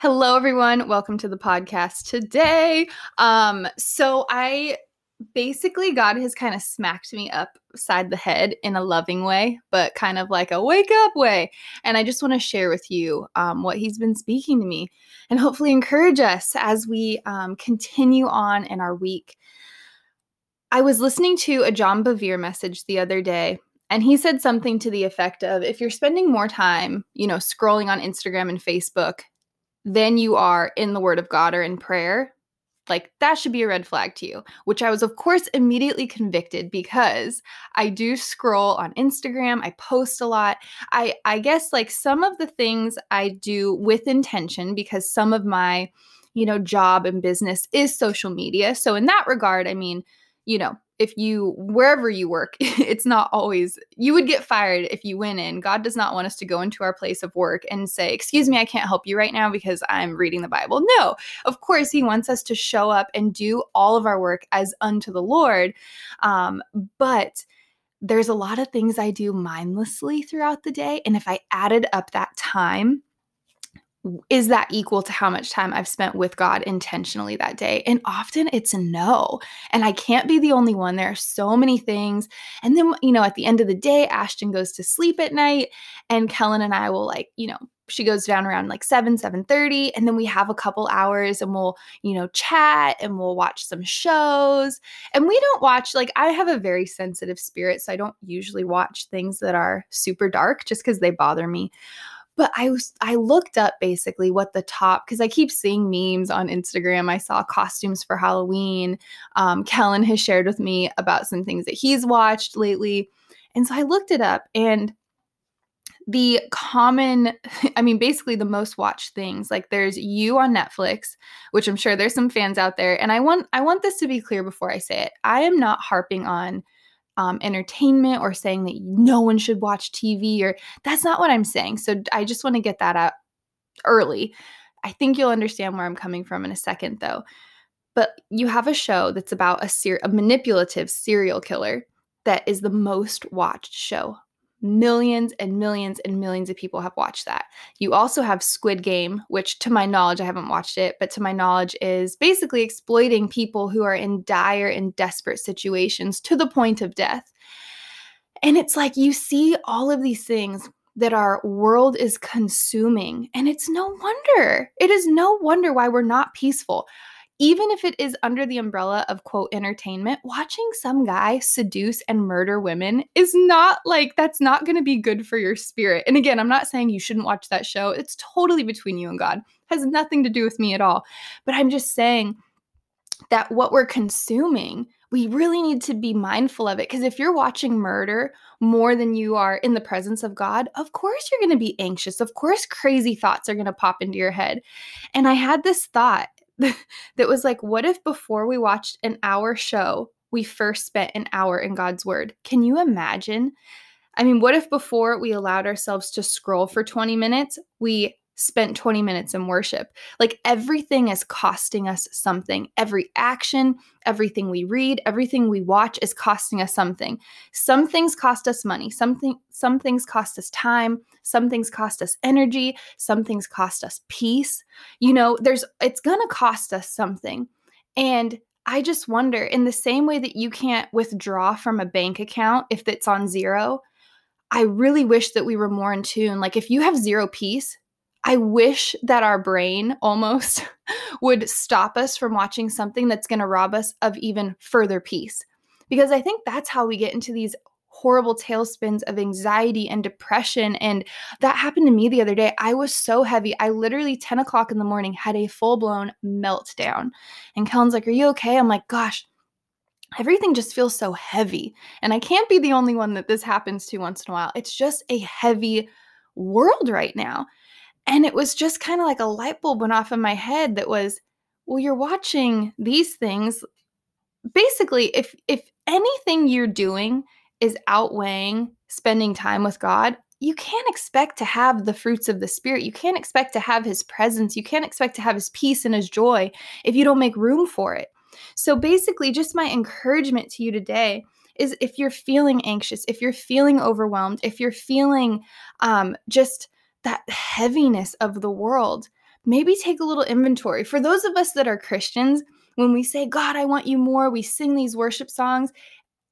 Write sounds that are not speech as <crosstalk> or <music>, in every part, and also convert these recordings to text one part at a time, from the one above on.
Hello, everyone. Welcome to the podcast today. Um, so I basically God has kind of smacked me upside the head in a loving way, but kind of like a wake up way. And I just want to share with you um, what He's been speaking to me and hopefully encourage us as we um, continue on in our week. I was listening to a John Bevere message the other day, and he said something to the effect of if you're spending more time, you know, scrolling on Instagram and Facebook than you are in the Word of God or in prayer, like that should be a red flag to you. Which I was, of course, immediately convicted because I do scroll on Instagram. I post a lot. I I guess like some of the things I do with intention because some of my you know job and business is social media. So in that regard, I mean, you know, if you wherever you work <laughs> it's not always you would get fired if you went in. God does not want us to go into our place of work and say excuse me i can't help you right now because i'm reading the bible. No of course he wants us to show up and do all of our work as unto the lord um, but there's a lot of things i do mindlessly throughout the day and if i added up that time is that equal to how much time I've spent with God intentionally that day? And often it's no. And I can't be the only one. There are so many things. And then, you know, at the end of the day, Ashton goes to sleep at night and Kellen and I will like, you know, she goes down around like 7 7:30 and then we have a couple hours and we'll you know chat and we'll watch some shows and we don't watch like I have a very sensitive spirit so I don't usually watch things that are super dark just cuz they bother me but I was I looked up basically what the top because I keep seeing memes on Instagram. I saw costumes for Halloween. Um, Kellen has shared with me about some things that he's watched lately, and so I looked it up and the common <laughs> i mean basically the most watched things like there's you on netflix which i'm sure there's some fans out there and i want i want this to be clear before i say it i am not harping on um, entertainment or saying that no one should watch TV or that's not what I'm saying. So I just want to get that out early. I think you'll understand where I'm coming from in a second though. But you have a show that's about a, ser- a manipulative serial killer that is the most watched show millions and millions and millions of people have watched that. You also have Squid Game, which to my knowledge, I haven't watched it, but to my knowledge is basically exploiting people who are in dire and desperate situations to the point of death. And it's like you see all of these things that our world is consuming, and it's no wonder. It is no wonder why we're not peaceful even if it is under the umbrella of quote entertainment, watching some guy seduce and murder women is not like that's not going to be good for your spirit. And again, I'm not saying you shouldn't watch that show. It's totally between you and God. It has nothing to do with me at all. But I'm just saying that what we're consuming, we really need to be mindful of it because if you're watching murder more than you are in the presence of God, of course you're going to be anxious. Of course crazy thoughts are going to pop into your head. And I had this thought <laughs> that was like, what if before we watched an hour show, we first spent an hour in God's word? Can you imagine? I mean, what if before we allowed ourselves to scroll for 20 minutes, we spent 20 minutes in worship. Like everything is costing us something. Every action, everything we read, everything we watch is costing us something. Some things cost us money, something some things cost us time, some things cost us energy, some things cost us peace. You know, there's it's going to cost us something. And I just wonder in the same way that you can't withdraw from a bank account if it's on zero, I really wish that we were more in tune. Like if you have zero peace, I wish that our brain almost <laughs> would stop us from watching something that's going to rob us of even further peace. Because I think that's how we get into these horrible tailspins of anxiety and depression. And that happened to me the other day. I was so heavy. I literally, 10 o'clock in the morning, had a full blown meltdown. And Kellen's like, Are you okay? I'm like, Gosh, everything just feels so heavy. And I can't be the only one that this happens to once in a while. It's just a heavy world right now. And it was just kind of like a light bulb went off in my head that was, well, you're watching these things. Basically, if if anything you're doing is outweighing spending time with God, you can't expect to have the fruits of the Spirit. You can't expect to have His presence. You can't expect to have His peace and His joy if you don't make room for it. So, basically, just my encouragement to you today is if you're feeling anxious, if you're feeling overwhelmed, if you're feeling um, just that heaviness of the world, maybe take a little inventory. For those of us that are Christians, when we say, God, I want you more, we sing these worship songs,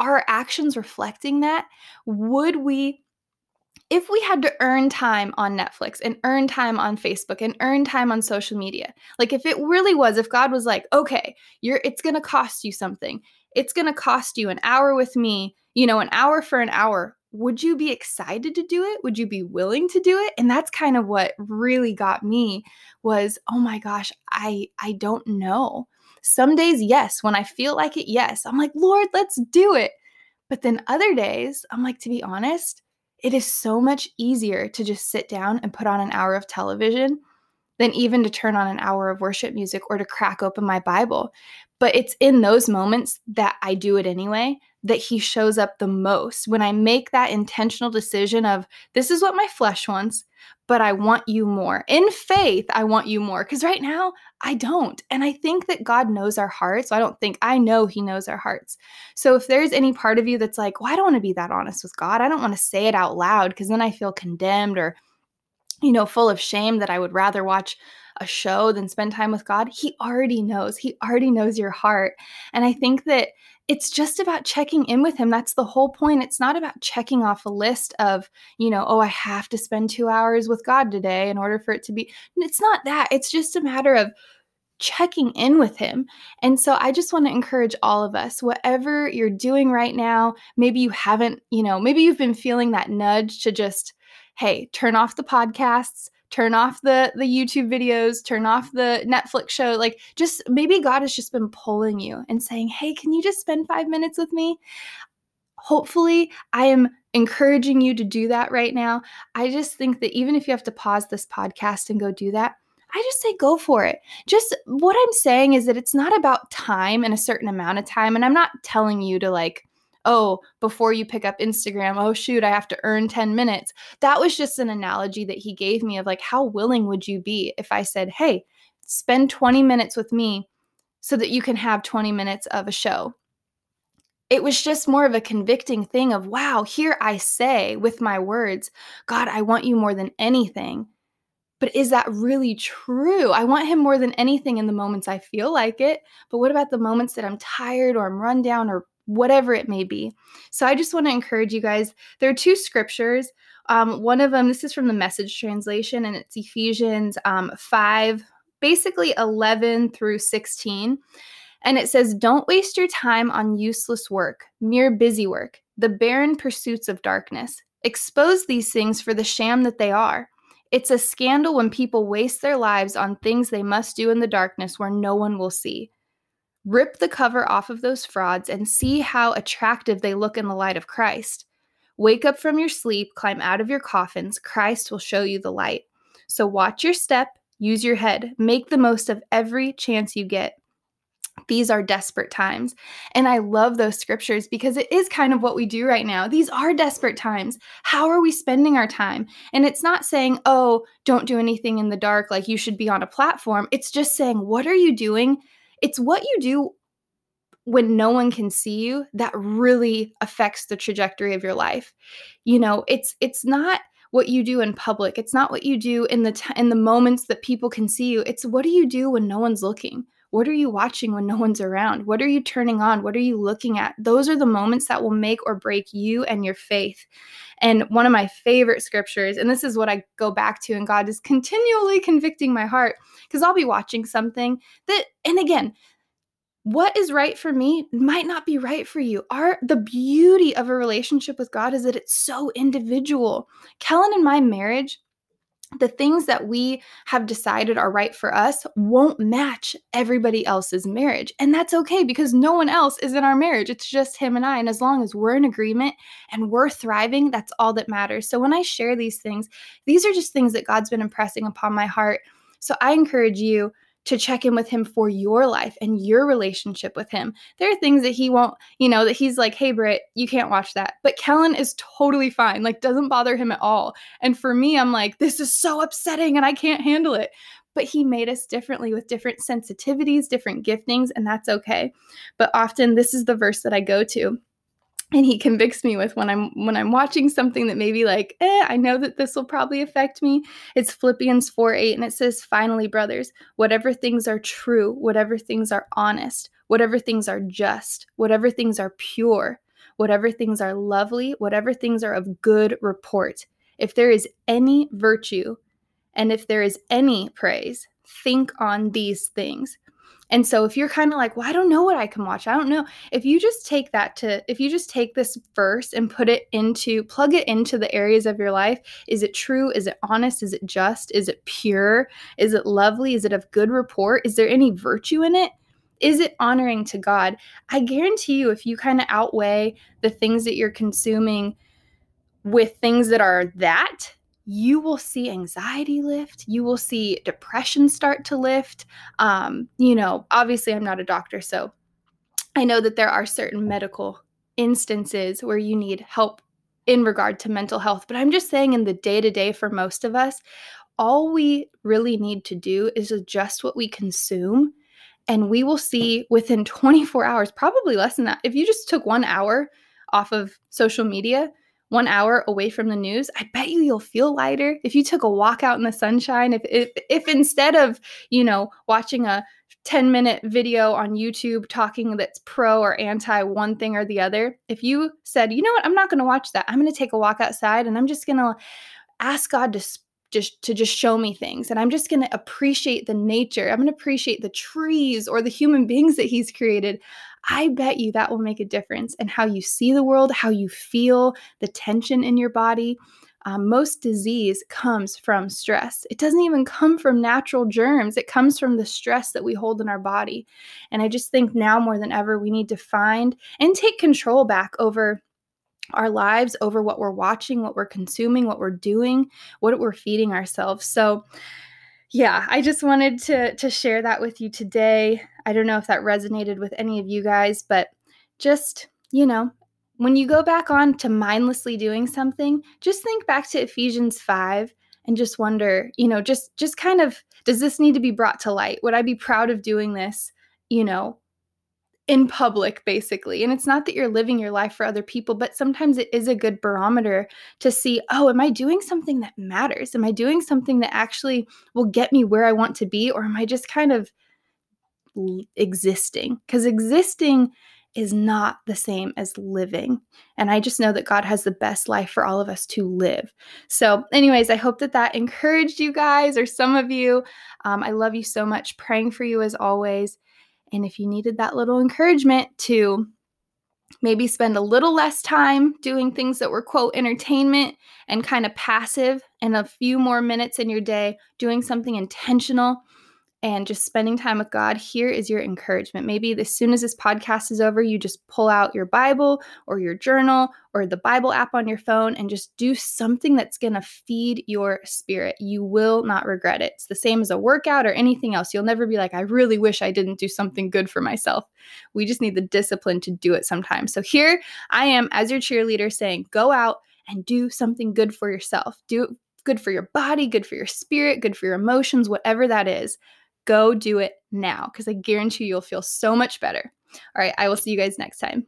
our actions reflecting that? Would we if we had to earn time on Netflix and earn time on Facebook and earn time on social media, like if it really was, if God was like, okay, you're it's gonna cost you something. It's gonna cost you an hour with me, you know, an hour for an hour. Would you be excited to do it? Would you be willing to do it? And that's kind of what really got me was, oh my gosh, I I don't know. Some days, yes. When I feel like it, yes. I'm like, Lord, let's do it. But then other days, I'm like, to be honest, it is so much easier to just sit down and put on an hour of television than even to turn on an hour of worship music or to crack open my Bible. But it's in those moments that I do it anyway that he shows up the most. When I make that intentional decision of this is what my flesh wants, but I want you more. In faith, I want you more. Because right now, I don't. And I think that God knows our hearts. So I don't think, I know He knows our hearts. So if there's any part of you that's like, well, I don't want to be that honest with God, I don't want to say it out loud because then I feel condemned or, you know, full of shame that I would rather watch a show than spend time with God, He already knows. He already knows your heart. And I think that it's just about checking in with him. That's the whole point. It's not about checking off a list of, you know, oh, I have to spend two hours with God today in order for it to be. It's not that. It's just a matter of checking in with him. And so I just want to encourage all of us, whatever you're doing right now, maybe you haven't, you know, maybe you've been feeling that nudge to just, hey, turn off the podcasts, turn off the the YouTube videos, turn off the Netflix show. Like just maybe God has just been pulling you and saying, "Hey, can you just spend 5 minutes with me?" Hopefully, I am encouraging you to do that right now. I just think that even if you have to pause this podcast and go do that, I just say go for it. Just what I'm saying is that it's not about time and a certain amount of time. And I'm not telling you to like oh, before you pick up Instagram, oh, shoot, I have to earn 10 minutes. That was just an analogy that he gave me of like, how willing would you be if I said, hey, spend 20 minutes with me so that you can have 20 minutes of a show? It was just more of a convicting thing of, wow, here I say with my words, God, I want you more than anything. But is that really true? I want him more than anything in the moments I feel like it. But what about the moments that I'm tired or I'm run down or whatever it may be. So I just want to encourage you guys. There are two scriptures. Um, one of them, this is from the message translation, and it's Ephesians um, 5, basically 11 through 16. And it says, Don't waste your time on useless work, mere busy work, the barren pursuits of darkness. Expose these things for the sham that they are. It's a scandal when people waste their lives on things they must do in the darkness where no one will see. Rip the cover off of those frauds and see how attractive they look in the light of Christ. Wake up from your sleep, climb out of your coffins. Christ will show you the light. So watch your step, use your head, make the most of every chance you get. These are desperate times. And I love those scriptures because it is kind of what we do right now. These are desperate times. How are we spending our time? And it's not saying, oh, don't do anything in the dark, like you should be on a platform. It's just saying, what are you doing it's what you do when no one can see you that really affects the trajectory of your life. You know, it's it's not what you do in public. It's not what you do in the t- in the moments that people can see you. It's what do you do when no one's looking? What are you watching when no one's around? What are you turning on? What are you looking at? Those are the moments that will make or break you and your faith. And one of my favorite scriptures, and this is what I go back to, and God is continually convicting my heart because I'll be watching something that, and again, what is right for me might not be right for you. Our the beauty of a relationship with God is that it's so individual. Kellen and my marriage the things that we have decided are right for us won't match everybody else's marriage. And that's okay because no one else is in our marriage. It's just him and I. And as long as we're in agreement and we're thriving, that's all that matters. So when I share these things, these are just things that God's been impressing upon my heart. So I encourage you to check in with him for your life and your relationship with him. There are things that he won't, you know, that he's like, hey, Britt, you can't watch that. But Kellen is totally fine, like, doesn't bother him at all. And for me, I'm like, this is so upsetting and I can't handle it. But he made us differently with different sensitivities, different giftings, and that's okay. But often, this is the verse that I go to and he convicts me with when I'm when I'm watching something that maybe like, eh, I know that this will probably affect me. It's Philippians 4 8, and it says, Finally, brothers, whatever things are true, whatever things are honest, whatever things are just, whatever things are pure, whatever things are lovely, whatever things are of good report, if there is any virtue and if there is any praise, think on these things. And so if you're kind of like, well, I don't know what I can watch. I don't know. If you just take that to, if you just take this verse and put it into, plug it into the areas of your life, is it true? Is it honest? Is it just? Is it pure? Is it lovely? Is it of good report? Is there any virtue in it? Is it honoring to God? I guarantee you, if you kind of outweigh the things that you're consuming with things that are that, you will see anxiety lift. You will see depression start to lift. Um, you know, obviously, I'm not a doctor, so I know that there are certain medical instances where you need help in regard to mental health. But I'm just saying, in the day to day, for most of us, all we really need to do is adjust what we consume. And we will see within <laughs> 24 hours, probably less than that. If you just took one hour off of social media, one hour away from the news, I bet you you'll feel lighter. If you took a walk out in the sunshine, if if, if instead of, you know, watching a 10 minute video on YouTube talking that's pro or anti one thing or the other, if you said, you know what, I'm not going to watch that. I'm going to take a walk outside and I'm just going to ask God to just to just show me things and i'm just going to appreciate the nature i'm going to appreciate the trees or the human beings that he's created I bet you that will make a difference in how you see the world, how you feel, the tension in your body. Um, most disease comes from stress. It doesn't even come from natural germs, it comes from the stress that we hold in our body. And I just think now more than ever, we need to find and take control back over our lives, over what we're watching, what we're consuming, what we're doing, what we're feeding ourselves. So, yeah, I just wanted to to share that with you today. I don't know if that resonated with any of you guys, but just, you know, when you go back on to mindlessly doing something, just think back to Ephesians 5 and just wonder, you know, just just kind of does this need to be brought to light? Would I be proud of doing this, you know, in public basically and it's not that you're living your life for other people but sometimes it is a good barometer to see oh am i doing something that matters am i doing something that actually will get me where i want to be or am i just kind of existing because existing is not the same as living. And I just know that God has the best life for all of us to live. So, anyways, I hope that that encouraged you guys or some of you. Um, I love you so much. Praying for you as always. And if you needed that little encouragement to maybe spend a little less time doing things that were, quote, entertainment and kind of passive, and a few more minutes in your day doing something intentional and just spending time with God, here is your encouragement. Maybe as soon as this podcast is over, you just pull out your Bible or your journal or the Bible app on your phone and just do something that's going to feed your spirit. You will not regret it. It's the same as a workout or anything else. You'll never be like, I really wish I didn't do something good for myself. We just need the discipline to do it sometimes. So here I am as your cheerleader saying, go out and do something good for yourself. Do good for your body, good for your spirit, good for your emotions, whatever that is. Go do it now because I guarantee you'll feel so much better. All right, I will see you guys next time.